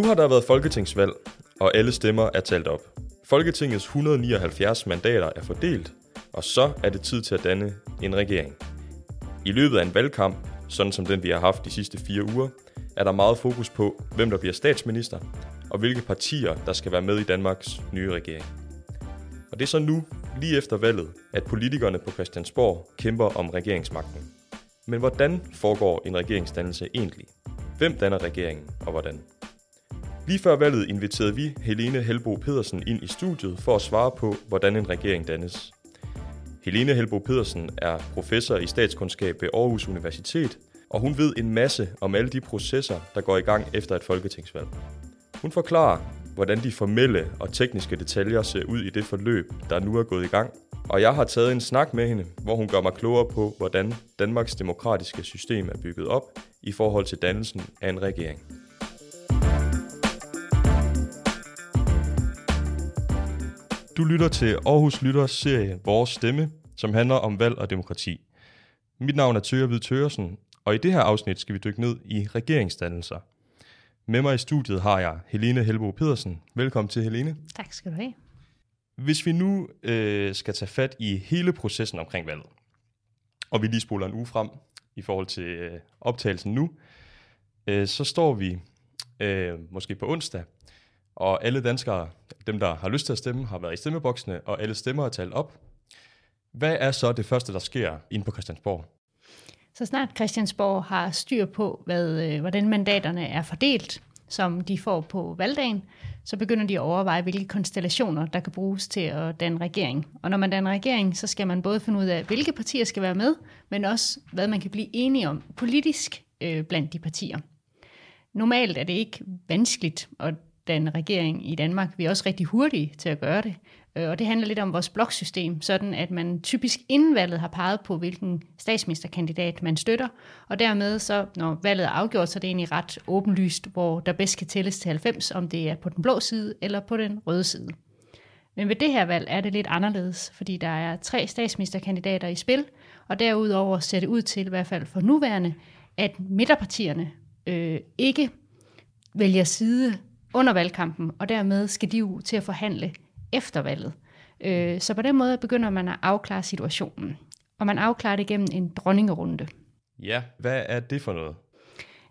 Nu har der været folketingsvalg, og alle stemmer er talt op. Folketingets 179 mandater er fordelt, og så er det tid til at danne en regering. I løbet af en valgkamp, sådan som den vi har haft de sidste fire uger, er der meget fokus på, hvem der bliver statsminister, og hvilke partier, der skal være med i Danmarks nye regering. Og det er så nu, lige efter valget, at politikerne på Christiansborg kæmper om regeringsmagten. Men hvordan foregår en regeringsdannelse egentlig? Hvem danner regeringen, og hvordan? Lige før valget inviterede vi Helene Helbo Pedersen ind i studiet for at svare på, hvordan en regering dannes. Helene Helbo Pedersen er professor i statskundskab ved Aarhus Universitet, og hun ved en masse om alle de processer, der går i gang efter et folketingsvalg. Hun forklarer, hvordan de formelle og tekniske detaljer ser ud i det forløb, der nu er gået i gang. Og jeg har taget en snak med hende, hvor hun gør mig klogere på, hvordan Danmarks demokratiske system er bygget op i forhold til dannelsen af en regering. Du lytter til Aarhus Lytters serie Vores Stemme, som handler om valg og demokrati. Mit navn er Tøger Hvid Tøresen, og i det her afsnit skal vi dykke ned i regeringsdannelser. Med mig i studiet har jeg Helene Helbo Pedersen. Velkommen til, Helene. Tak skal du have. Hvis vi nu øh, skal tage fat i hele processen omkring valget, og vi lige spoler en uge frem i forhold til øh, optagelsen nu, øh, så står vi øh, måske på onsdag, og alle danskere, dem der har lyst til at stemme, har været i stemmeboksene, og alle stemmer er talt op. Hvad er så det første, der sker inde på Christiansborg? Så snart Christiansborg har styr på, hvad, øh, hvordan mandaterne er fordelt, som de får på valgdagen, så begynder de at overveje, hvilke konstellationer, der kan bruges til at danne regering. Og når man danner regering, så skal man både finde ud af, hvilke partier skal være med, men også, hvad man kan blive enige om politisk øh, blandt de partier. Normalt er det ikke vanskeligt at danne regering i Danmark. Vi er også rigtig hurtige til at gøre det. Øh, og det handler lidt om vores bloksystem, sådan at man typisk inden valget har peget på, hvilken statsministerkandidat man støtter, og dermed så, når valget er afgjort, så er det egentlig ret åbenlyst, hvor der bedst kan tælles til 90, om det er på den blå side eller på den røde side. Men ved det her valg er det lidt anderledes, fordi der er tre statsministerkandidater i spil, og derudover ser det ud til, i hvert fald for nuværende, at midterpartierne øh, ikke vælger side under valgkampen, og dermed skal de jo til at forhandle efter valget. Øh, så på den måde begynder man at afklare situationen. Og man afklarer det gennem en dronningerunde. Ja, hvad er det for noget?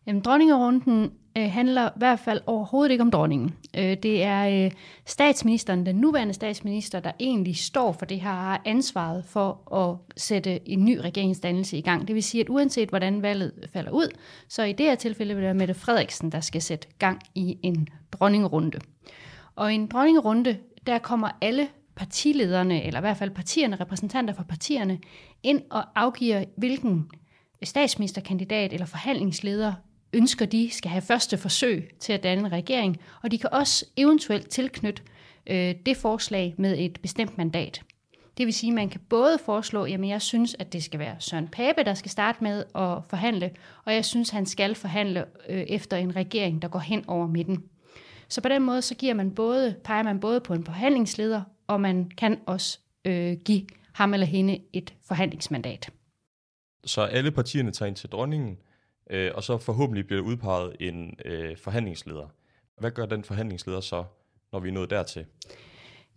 Jamen, dronningerunden øh, handler i hvert fald overhovedet ikke om dronningen. Øh, det er øh, statsministeren, den nuværende statsminister, der egentlig står for det her, har ansvaret for at sætte en ny regeringsdannelse i gang. Det vil sige, at uanset hvordan valget falder ud, så i det her tilfælde vil det være Mette Frederiksen, der skal sætte gang i en dronningerunde. Og i en dronningerunde, der kommer alle partilederne, eller i hvert fald partierne, repræsentanter for partierne, ind og afgiver, hvilken statsministerkandidat eller forhandlingsleder ønsker de skal have første forsøg til at danne en regering, og de kan også eventuelt tilknytte øh, det forslag med et bestemt mandat. Det vil sige, at man kan både foreslå, at jeg synes, at det skal være Søren Pape, der skal starte med at forhandle, og jeg synes, han skal forhandle øh, efter en regering, der går hen over midten. Så på den måde, så giver man både, peger man både på en forhandlingsleder, og man kan også øh, give ham eller hende et forhandlingsmandat. Så alle partierne tager ind til dronningen, øh, og så forhåbentlig bliver udpeget en øh, forhandlingsleder. Hvad gør den forhandlingsleder så, når vi er nået dertil?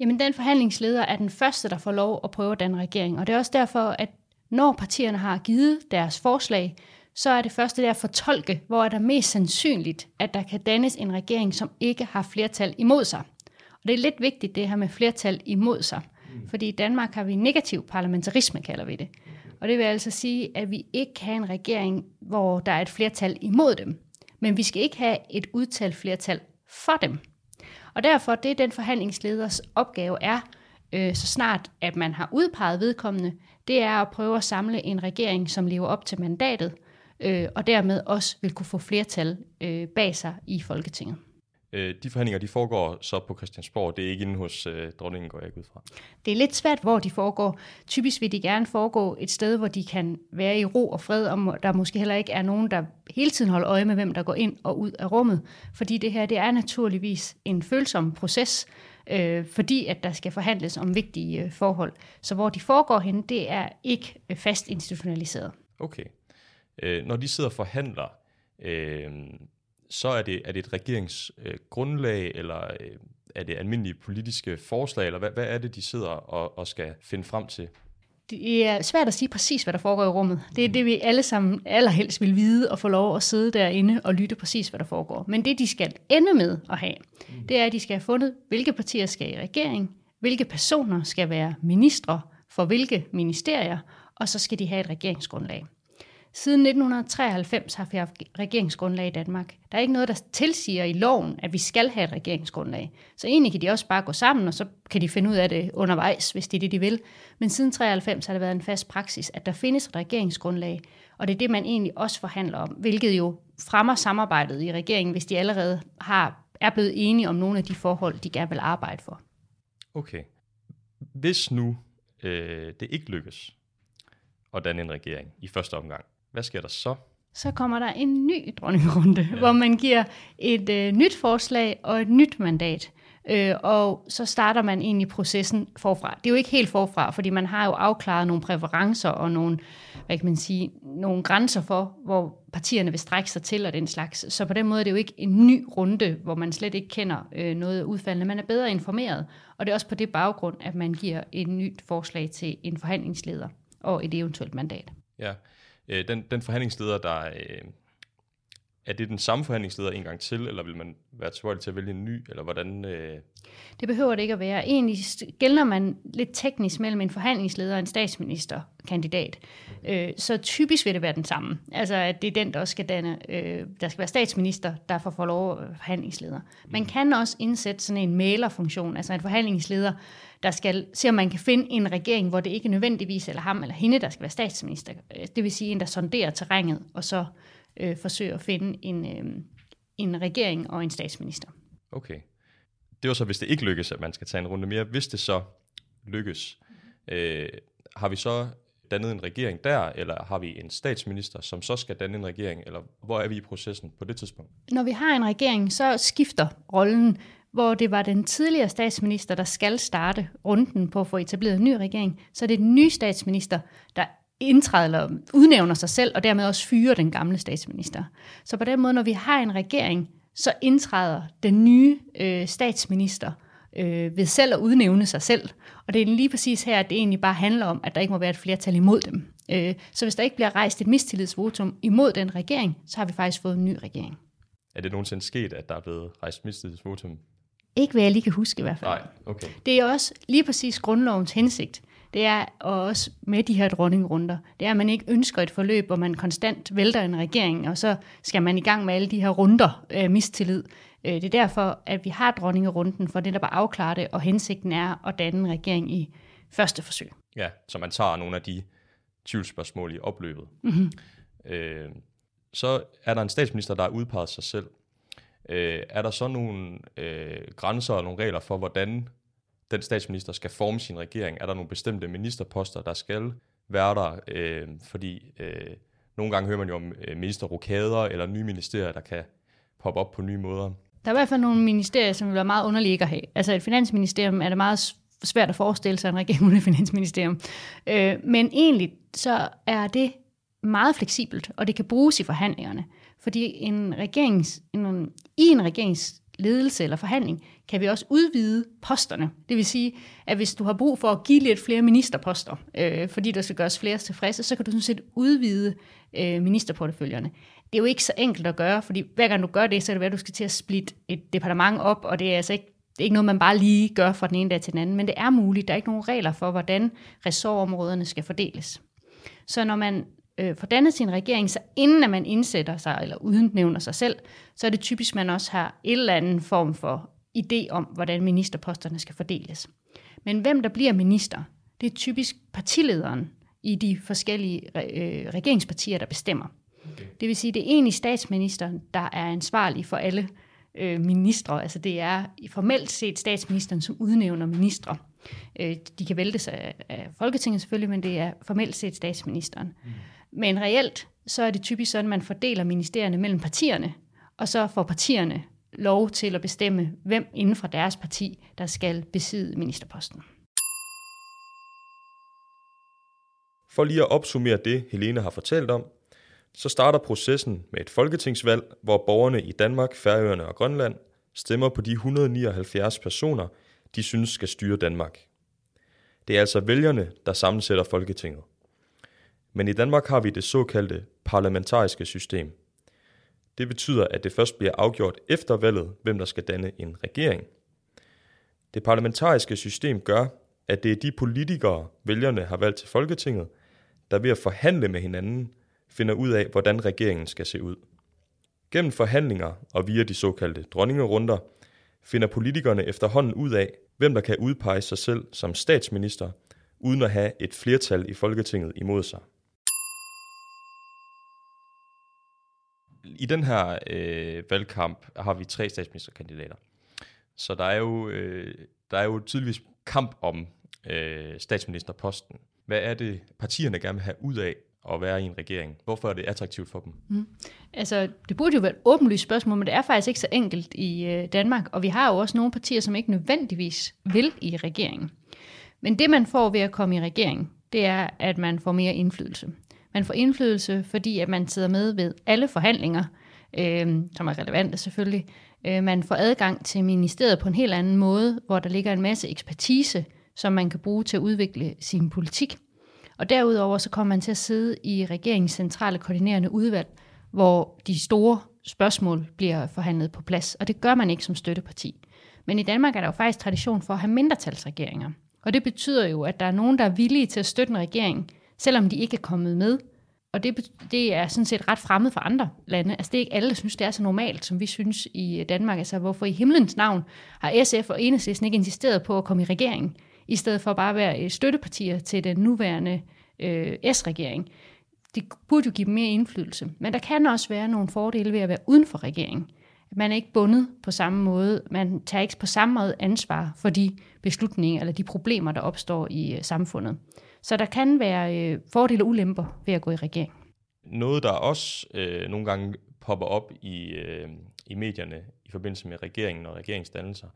Jamen, den forhandlingsleder er den første, der får lov at prøve den regering. Og det er også derfor, at når partierne har givet deres forslag, så er det første der at fortolke, hvor er der mest sandsynligt, at der kan dannes en regering, som ikke har flertal imod sig. Og det er lidt vigtigt, det her med flertal imod sig. Mm. Fordi i Danmark har vi negativ parlamentarisme, kalder vi det. Og det vil altså sige, at vi ikke kan have en regering, hvor der er et flertal imod dem. Men vi skal ikke have et udtalt flertal for dem. Og derfor, det er den forhandlingsleders opgave er, øh, så snart at man har udpeget vedkommende, det er at prøve at samle en regering, som lever op til mandatet, øh, og dermed også vil kunne få flertal øh, bag sig i Folketinget. Øh, de forhandlinger de foregår så på Christiansborg, det er ikke inde hos øh, dronningen, går jeg ikke ud fra. Det er lidt svært, hvor de foregår. Typisk vil de gerne foregå et sted, hvor de kan være i ro og fred, og der måske heller ikke er nogen, der hele tiden holder øje med, hvem der går ind og ud af rummet. Fordi det her, det er naturligvis en følsom proces, øh, fordi at der skal forhandles om vigtige øh, forhold. Så hvor de foregår hen, det er ikke øh, fast institutionaliseret. Okay. Øh, når de sidder og forhandler, øh, så er det, er det et regeringsgrundlag, øh, eller øh, er det almindelige politiske forslag, eller hvad, hvad er det, de sidder og, og skal finde frem til? Det er svært at sige præcis, hvad der foregår i rummet. Det er det, vi alle sammen allerhelst vil vide og få lov at sidde derinde og lytte præcis, hvad der foregår. Men det, de skal ende med at have, det er, at de skal have fundet, hvilke partier skal i regering, hvilke personer skal være ministre for hvilke ministerier, og så skal de have et regeringsgrundlag. Siden 1993 har vi haft regeringsgrundlag i Danmark. Der er ikke noget, der tilsiger i loven, at vi skal have et regeringsgrundlag. Så egentlig kan de også bare gå sammen, og så kan de finde ud af det undervejs, hvis det er det, de vil. Men siden 93 har det været en fast praksis, at der findes et regeringsgrundlag, og det er det, man egentlig også forhandler om, hvilket jo fremmer samarbejdet i regeringen, hvis de allerede har, er blevet enige om nogle af de forhold, de gerne vil arbejde for. Okay. Hvis nu øh, det ikke lykkes at danne en regering i første omgang, hvad sker der så? Så kommer der en ny dronningerunde, ja. hvor man giver et øh, nyt forslag og et nyt mandat. Øh, og så starter man egentlig processen forfra. Det er jo ikke helt forfra, fordi man har jo afklaret nogle præferencer og nogle, hvad kan man sige, nogle grænser for, hvor partierne vil strække sig til og den slags. Så på den måde er det jo ikke en ny runde, hvor man slet ikke kender øh, noget udfaldende. Man er bedre informeret, og det er også på det baggrund, at man giver et nyt forslag til en forhandlingsleder og et eventuelt mandat. Ja, øh, den, den forhandlingsleder, der øh, er det den samme forhandlingsleder en gang til, eller vil man være tilbøjelig til at vælge en ny, eller hvordan? Øh... Det behøver det ikke at være. Egentlig gælder man lidt teknisk mellem en forhandlingsleder og en statsministerkandidat. Øh, så typisk vil det være den samme. Altså, at det er den, der også skal danne, øh, der skal være statsminister, der får, får lov at forhandlingsleder. Man kan også indsætte sådan en mailerfunktion, altså en forhandlingsleder, der skal se, om man kan finde en regering, hvor det ikke nødvendigvis eller ham eller hende, der skal være statsminister. Øh, det vil sige en, der sonderer terrænet, og så øh, forsøger at finde en, øh, en regering og en statsminister. Okay. Det var så, hvis det ikke lykkes, at man skal tage en runde mere. Hvis det så lykkes, øh, har vi så dannet en regering der, eller har vi en statsminister, som så skal danne en regering, eller hvor er vi i processen på det tidspunkt? Når vi har en regering, så skifter rollen hvor det var den tidligere statsminister, der skal starte runden på at få etableret en ny regering, så det er den nye statsminister, der indtræder eller udnævner sig selv, og dermed også fyrer den gamle statsminister. Så på den måde, når vi har en regering, så indtræder den nye øh, statsminister øh, ved selv at udnævne sig selv. Og det er lige præcis her, at det egentlig bare handler om, at der ikke må være et flertal imod dem. Øh, så hvis der ikke bliver rejst et mistillidsvotum imod den regering, så har vi faktisk fået en ny regering. Er det nogensinde sket, at der er blevet rejst mistillidsvotum ikke hvad jeg lige kan huske i hvert fald. Nej, okay. Det er også lige præcis grundlovens hensigt. Det er også med de her dronningrunder. Det er, at man ikke ønsker et forløb, hvor man konstant vælter en regering, og så skal man i gang med alle de her runder øh, mistillid. Øh, det er derfor, at vi har dronningerunden, for det der bare afklare det, og hensigten er at danne en regering i første forsøg. Ja, så man tager nogle af de tvivlsspørgsmål i opløbet. Mm-hmm. Øh, så er der en statsminister, der har udpeget sig selv. Øh, er der så nogle øh, grænser og nogle regler for, hvordan den statsminister skal forme sin regering? Er der nogle bestemte ministerposter, der skal være der? Øh, fordi øh, nogle gange hører man jo om øh, ministerrokader eller nye ministerier, der kan poppe op på nye måder. Der er i hvert fald nogle ministerier, som vil være meget underlige at have. Altså et finansministerium er det meget svært at forestille sig en regering uden et finansministerium. Øh, men egentlig så er det meget fleksibelt, og det kan bruges i forhandlingerne. Fordi en regerings, en, i en regerings ledelse eller forhandling, kan vi også udvide posterne. Det vil sige, at hvis du har brug for at give lidt flere ministerposter, øh, fordi der skal gøres flere tilfredse, så kan du sådan set udvide øh, ministerporteføljerne. Det er jo ikke så enkelt at gøre, fordi hver gang du gør det, så er det at du skal til at splitte et departement op, og det er altså ikke det er ikke noget, man bare lige gør fra den ene dag til den anden, men det er muligt. Der er ikke nogen regler for, hvordan ressortområderne skal fordeles. Så når man øh, får dannet sin regering, så inden at man indsætter sig eller udnævner sig selv, så er det typisk, at man også har en eller anden form for idé om, hvordan ministerposterne skal fordeles. Men hvem der bliver minister, det er typisk partilederen i de forskellige øh, regeringspartier, der bestemmer. Okay. Det vil sige, det er egentlig statsministeren, der er ansvarlig for alle øh, ministre. Altså det er formelt set statsministeren, som udnævner ministre. Øh, de kan væltes af, af Folketinget selvfølgelig, men det er formelt set statsministeren. Mm. Men reelt, så er det typisk sådan, at man fordeler ministerierne mellem partierne, og så får partierne lov til at bestemme, hvem inden for deres parti, der skal besidde ministerposten. For lige at opsummere det, Helene har fortalt om, Så starter processen med et folketingsvalg, hvor borgerne i Danmark, Færøerne og Grønland stemmer på de 179 personer, de synes skal styre Danmark. Det er altså vælgerne, der sammensætter Folketinget. Men i Danmark har vi det såkaldte parlamentariske system. Det betyder, at det først bliver afgjort efter valget, hvem der skal danne en regering. Det parlamentariske system gør, at det er de politikere, vælgerne har valgt til Folketinget, der ved at forhandle med hinanden, finder ud af, hvordan regeringen skal se ud. Gennem forhandlinger og via de såkaldte dronningerunder, finder politikerne efterhånden ud af, hvem der kan udpege sig selv som statsminister, uden at have et flertal i Folketinget imod sig. I den her øh, valgkamp har vi tre statsministerkandidater. Så der er jo, øh, der er jo tydeligvis kamp om øh, statsministerposten. Hvad er det, partierne gerne vil have ud af at være i en regering? Hvorfor er det attraktivt for dem? Mm. Altså, det burde jo være et åbenlyst spørgsmål, men det er faktisk ikke så enkelt i øh, Danmark, og vi har jo også nogle partier, som ikke nødvendigvis vil i regeringen. Men det, man får ved at komme i regering, det er, at man får mere indflydelse. Man får indflydelse, fordi at man sidder med ved alle forhandlinger, øh, som er relevante selvfølgelig. Øh, man får adgang til ministeriet på en helt anden måde, hvor der ligger en masse ekspertise, som man kan bruge til at udvikle sin politik. Og derudover så kommer man til at sidde i regeringens centrale koordinerende udvalg, hvor de store spørgsmål bliver forhandlet på plads, og det gør man ikke som støtteparti. Men i Danmark er der jo faktisk tradition for at have mindretalsregeringer. Og det betyder jo, at der er nogen, der er villige til at støtte en regering, selvom de ikke er kommet med. Og det, det er sådan set ret fremmed for andre lande. Altså det er ikke alle, der synes, det er så normalt, som vi synes i øh, Danmark. Altså hvorfor i himlens navn har SF og Enhedslisten ikke insisteret på at komme i regeringen, i stedet for bare at være øh, støttepartier til den nuværende øh, S-regering. Det burde jo give dem mere indflydelse. Men der kan også være nogle fordele ved at være uden for regeringen. Man er ikke bundet på samme måde. Man tager ikke på samme måde ansvar for de beslutninger eller de problemer, der opstår i øh, samfundet. Så der kan være øh, fordele og ulemper ved at gå i regering. Noget, der også øh, nogle gange popper op i, øh, i medierne i forbindelse med regeringen og regeringsdannelser,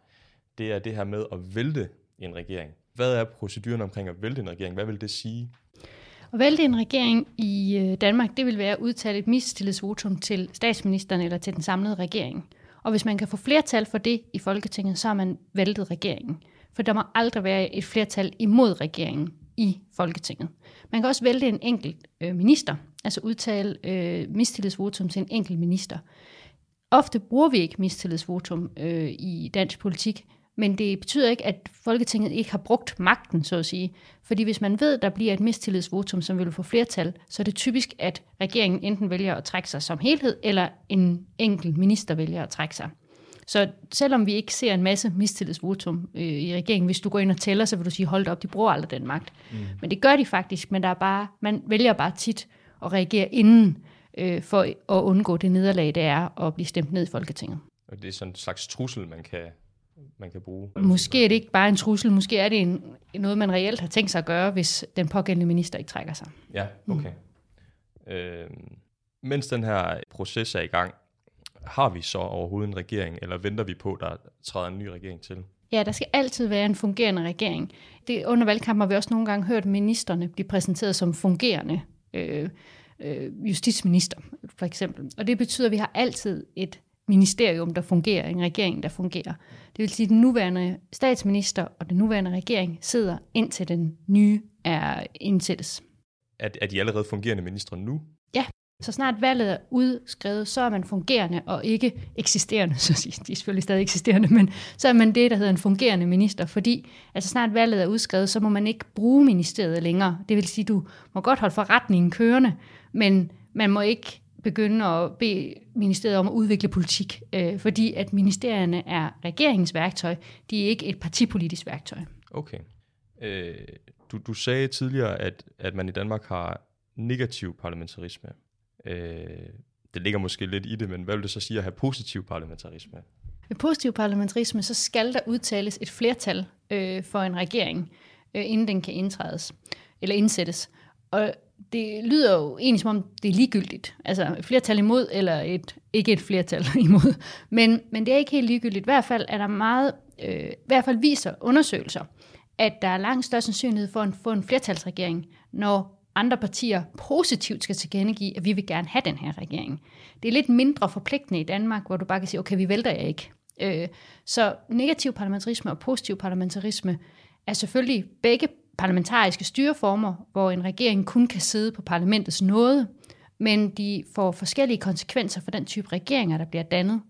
det er det her med at vælte en regering. Hvad er proceduren omkring at vælte en regering? Hvad vil det sige? At vælte en regering i øh, Danmark, det vil være at udtale et mistillidsvotum til statsministeren eller til den samlede regering. Og hvis man kan få flertal for det i Folketinget, så har man væltet regeringen. For der må aldrig være et flertal imod regeringen i Folketinget. Man kan også vælte en enkelt øh, minister, altså udtale øh, mistillidsvotum til en enkelt minister. Ofte bruger vi ikke mistillidsvotum øh, i dansk politik, men det betyder ikke, at Folketinget ikke har brugt magten, så at sige. Fordi hvis man ved, at der bliver et mistillidsvotum, som vil få flertal, så er det typisk, at regeringen enten vælger at trække sig som helhed, eller en enkelt minister vælger at trække sig. Så selvom vi ikke ser en masse mistillidsvotum øh, i regeringen, hvis du går ind og tæller, så vil du sige, hold op, de bruger aldrig den magt. Mm. Men det gør de faktisk, men der er bare, man vælger bare tit at reagere inden, øh, for at undgå det nederlag, det er at blive stemt ned i Folketinget. Og det er sådan en slags trussel, man kan man kan bruge. Måske er det ikke bare en trussel, måske er det en, noget, man reelt har tænkt sig at gøre, hvis den pågældende minister ikke trækker sig. Ja, okay. Mm. Øh, mens den her proces er i gang, har vi så overhovedet en regering, eller venter vi på, der træder en ny regering til? Ja, der skal altid være en fungerende regering. Det, under valgkampen har vi også nogle gange hørt ministerne blive præsenteret som fungerende øh, øh, justitsminister, for eksempel. Og det betyder, at vi har altid et ministerium, der fungerer, en regering, der fungerer. Det vil sige, at den nuværende statsminister og den nuværende regering sidder indtil den nye er indsættes. Er, er de allerede fungerende ministre nu? Ja, så snart valget er udskrevet, så er man fungerende og ikke eksisterende, så de er selvfølgelig stadig eksisterende, men så er man det, der hedder en fungerende minister, fordi altså snart valget er udskrevet, så må man ikke bruge ministeriet længere. Det vil sige, du må godt holde forretningen kørende, men man må ikke begynde at bede ministeriet om at udvikle politik, øh, fordi at ministerierne er regeringens værktøj, de er ikke et partipolitisk værktøj. Okay. Øh, du, du sagde tidligere, at, at man i Danmark har negativ parlamentarisme. Øh, det ligger måske lidt i det, men hvad vil det så sige at have positiv parlamentarisme? Ved positiv parlamentarisme, så skal der udtales et flertal øh, for en regering, øh, inden den kan indtrædes eller indsættes. Og det lyder jo egentlig som om, det er ligegyldigt. Altså et flertal imod, eller et, ikke et flertal imod. Men, men det er ikke helt ligegyldigt. I hvert fald er der meget, øh, i hvert fald viser undersøgelser, at der er langt større sandsynlighed for at få en flertalsregering, når andre partier positivt skal tilkendegive, at vi vil gerne have den her regering. Det er lidt mindre forpligtende i Danmark, hvor du bare kan sige, okay, vi vælter jer ikke. Øh, så negativ parlamentarisme og positiv parlamentarisme er selvfølgelig begge parlamentariske styreformer, hvor en regering kun kan sidde på parlamentets nåde, men de får forskellige konsekvenser for den type regeringer, der bliver dannet,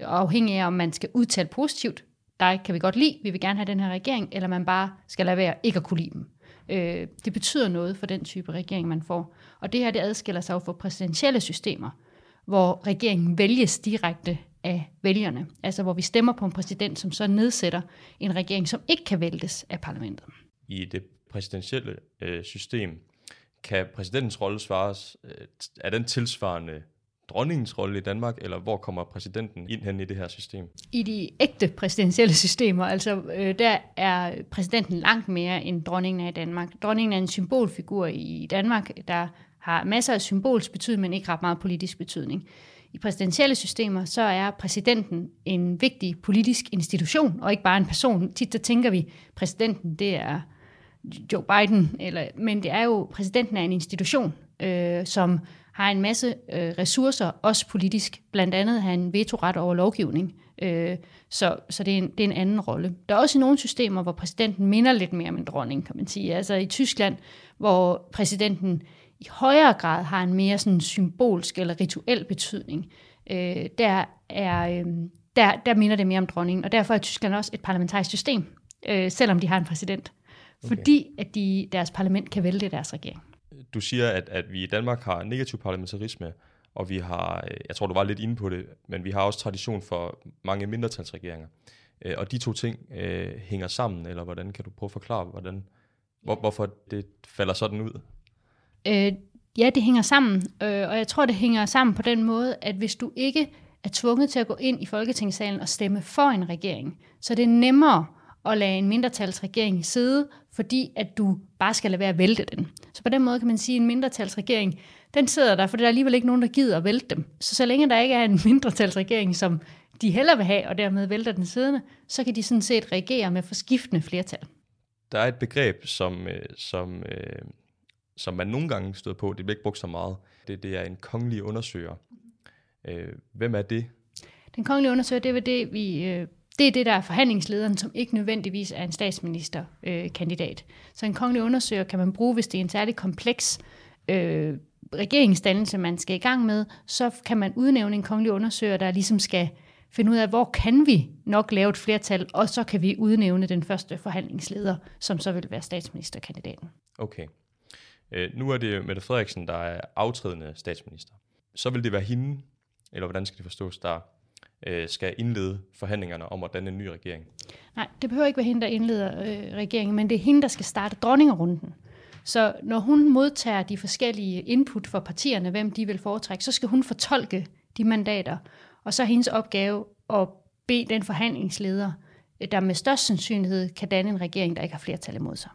afhængig af om man skal udtale positivt, dig kan vi godt lide, vi vil gerne have den her regering, eller man bare skal lade være ikke at kunne lide dem. Øh, det betyder noget for den type regering, man får. Og det her det adskiller sig jo fra præsidentielle systemer, hvor regeringen vælges direkte af vælgerne. Altså hvor vi stemmer på en præsident, som så nedsætter en regering, som ikke kan væltes af parlamentet. I det præsidentielle øh, system kan præsidentens rolle svares, øh, er den tilsvarende dronningens rolle i Danmark, eller hvor kommer præsidenten ind hen i det her system? I de ægte præsidentielle systemer, altså øh, der er præsidenten langt mere end dronningen er i Danmark. Dronningen er en symbolfigur i Danmark, der har masser af symbolsk betydning, men ikke ret meget politisk betydning. I præsidentielle systemer, så er præsidenten en vigtig politisk institution, og ikke bare en person. Tit der tænker vi, præsidenten det er Joe Biden, eller, men det er jo, præsidenten er en institution, øh, som har en masse øh, ressourcer, også politisk. Blandt andet har en vetoret over lovgivning. Øh, så så det, er en, det er en anden rolle. Der er også nogle systemer, hvor præsidenten minder lidt mere om en dronning, kan man sige. Altså i Tyskland, hvor præsidenten i højere grad har en mere sådan symbolsk eller rituel betydning. Øh, der, er, øh, der, der minder det mere om dronningen, og derfor er Tyskland også et parlamentarisk system, øh, selvom de har en præsident. Okay. Fordi at de, deres parlament kan vælge deres regering du siger, at, at vi i Danmark har negativ parlamentarisme, og vi har, øh, jeg tror du var lidt inde på det, men vi har også tradition for mange mindretalsregeringer. Øh, og de to ting øh, hænger sammen, eller hvordan kan du prøve at forklare, hvordan, hvor, hvorfor det falder sådan ud? Øh, ja, det hænger sammen, øh, og jeg tror, det hænger sammen på den måde, at hvis du ikke er tvunget til at gå ind i Folketingssalen og stemme for en regering, så det er nemmere at lade en mindretalsregering sidde, fordi at du bare skal lade være at vælte den. Så på den måde kan man sige, at en mindretalsregering, den sidder der, for der er alligevel ikke nogen, der gider at vælte dem. Så så længe der ikke er en mindretalsregering, som de heller vil have, og dermed vælter den siddende, så kan de sådan set regere med forskiftende flertal. Der er et begreb, som, øh, som, øh, som man nogle gange støder på, det bliver ikke brugt så meget. Det, det er en kongelig undersøger. Øh, hvem er det? Den kongelige undersøger, det er det, vi det er det, der er forhandlingslederen, som ikke nødvendigvis er en statsministerkandidat. Øh, så en kongelig undersøger kan man bruge, hvis det er en særlig kompleks øh, regeringsdannelse, man skal i gang med, så kan man udnævne en kongelig undersøger, der ligesom skal finde ud af, hvor kan vi nok lave et flertal, og så kan vi udnævne den første forhandlingsleder, som så vil være statsministerkandidaten. Okay. Øh, nu er det Mette Frederiksen, der er aftrædende statsminister. Så vil det være hende, eller hvordan skal det forstås, der øh, skal indlede forhandlingerne om at danne en ny regering? Nej, det behøver ikke være hende, der indleder øh, regeringen, men det er hende, der skal starte dronningerunden. Så når hun modtager de forskellige input fra partierne, hvem de vil foretrække, så skal hun fortolke de mandater. Og så er hendes opgave at bede den forhandlingsleder, der med størst sandsynlighed kan danne en regering, der ikke har flertal imod sig.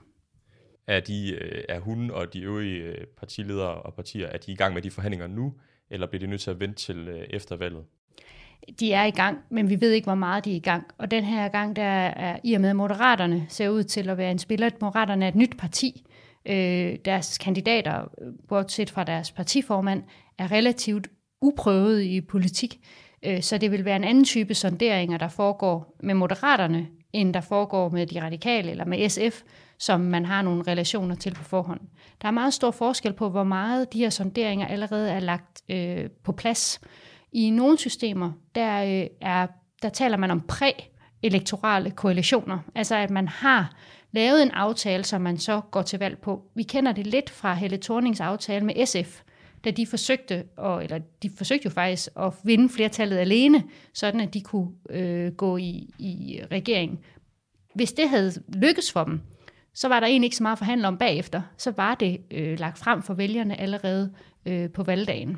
Er, de, øh, er hun og de øvrige øh, partiledere og partier, er de i gang med de forhandlinger nu, eller bliver de nødt til at vente til øh, efter valget? De er i gang, men vi ved ikke, hvor meget de er i gang. Og den her gang, der er i og med, Moderaterne ser ud til at være en spiller. Moderaterne er et nyt parti. Øh, deres kandidater, bortset fra deres partiformand, er relativt uprøvet i politik. Øh, så det vil være en anden type sonderinger, der foregår med Moderaterne, end der foregår med de radikale eller med SF, som man har nogle relationer til på forhånd. Der er meget stor forskel på, hvor meget de her sonderinger allerede er lagt øh, på plads. I nogle systemer, der, øh, er, der taler man om præ-elektorale koalitioner, altså at man har lavet en aftale, som man så går til valg på. Vi kender det lidt fra Helle Thornings aftale med SF, da de forsøgte, og, eller de forsøgte jo faktisk at vinde flertallet alene, sådan at de kunne øh, gå i, i regering. Hvis det havde lykkes for dem, så var der egentlig ikke så meget at forhandle om bagefter. Så var det øh, lagt frem for vælgerne allerede øh, på valgdagen.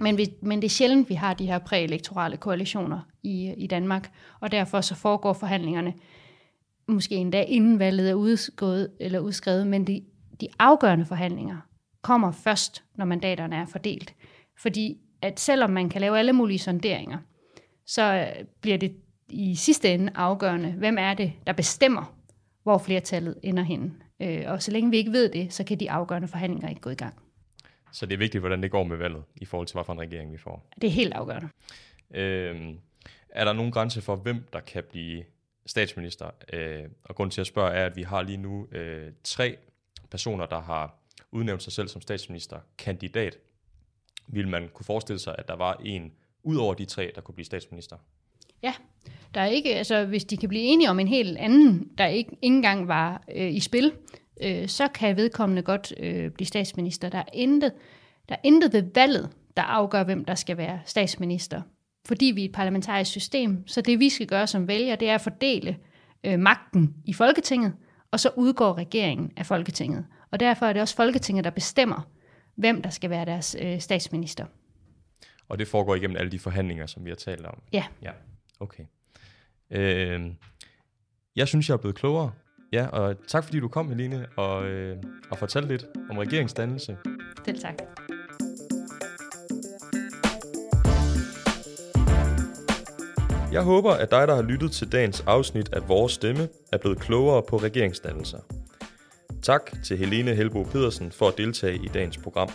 Men, vi, men det er sjældent, vi har de her præelektorale koalitioner i, i Danmark, og derfor så foregår forhandlingerne måske endda inden valget er udskået, eller udskrevet, men de, de afgørende forhandlinger kommer først, når mandaterne er fordelt. Fordi at selvom man kan lave alle mulige sonderinger, så øh, bliver det i sidste ende afgørende, hvem er det, der bestemmer, hvor flertallet ender hen. Øh, og så længe vi ikke ved det, så kan de afgørende forhandlinger ikke gå i gang. Så det er vigtigt, hvordan det går med valget, i forhold til, hvilken regering vi får. Det er helt afgørende. Øhm, er der nogen grænse for, hvem der kan blive statsminister? Øh, og grund til at spørge er, at vi har lige nu øh, tre personer, der har udnævnt sig selv som statsministerkandidat. Vil man kunne forestille sig, at der var en ud over de tre, der kunne blive statsminister? Ja, der er ikke, altså hvis de kan blive enige om en helt anden, der ikke, ikke engang var øh, i spil, øh, så kan vedkommende godt øh, blive statsminister. Der er, intet, der er intet ved valget, der afgør, hvem der skal være statsminister. Fordi vi er et parlamentarisk system, så det vi skal gøre som vælger, det er at fordele øh, magten i Folketinget, og så udgår regeringen af Folketinget. Og derfor er det også Folketinget, der bestemmer, hvem der skal være deres øh, statsminister. Og det foregår igennem alle de forhandlinger, som vi har talt om? Ja. Ja, okay. Øh, jeg synes, jeg er blevet klogere. Ja, og tak fordi du kom, Helene, og, øh, og fortalte lidt om regeringsdannelse. Selv tak. Jeg håber, at dig, der har lyttet til dagens afsnit af Vores Stemme, er blevet klogere på regeringsdannelser. Tak til Helene Helbo Pedersen for at deltage i dagens program.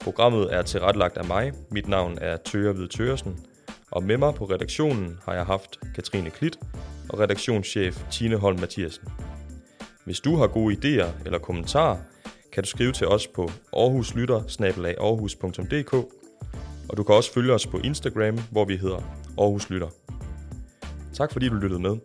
Programmet er tilrettelagt af mig. Mit navn er Tøre Hvide Tøresen, og med mig på redaktionen har jeg haft Katrine Klit og redaktionschef Tine Holm Mathiasen. Hvis du har gode idéer eller kommentarer, kan du skrive til os på aarhuslytter og du kan også følge os på Instagram, hvor vi hedder Aarhus Lytter. Tak fordi du lyttede med.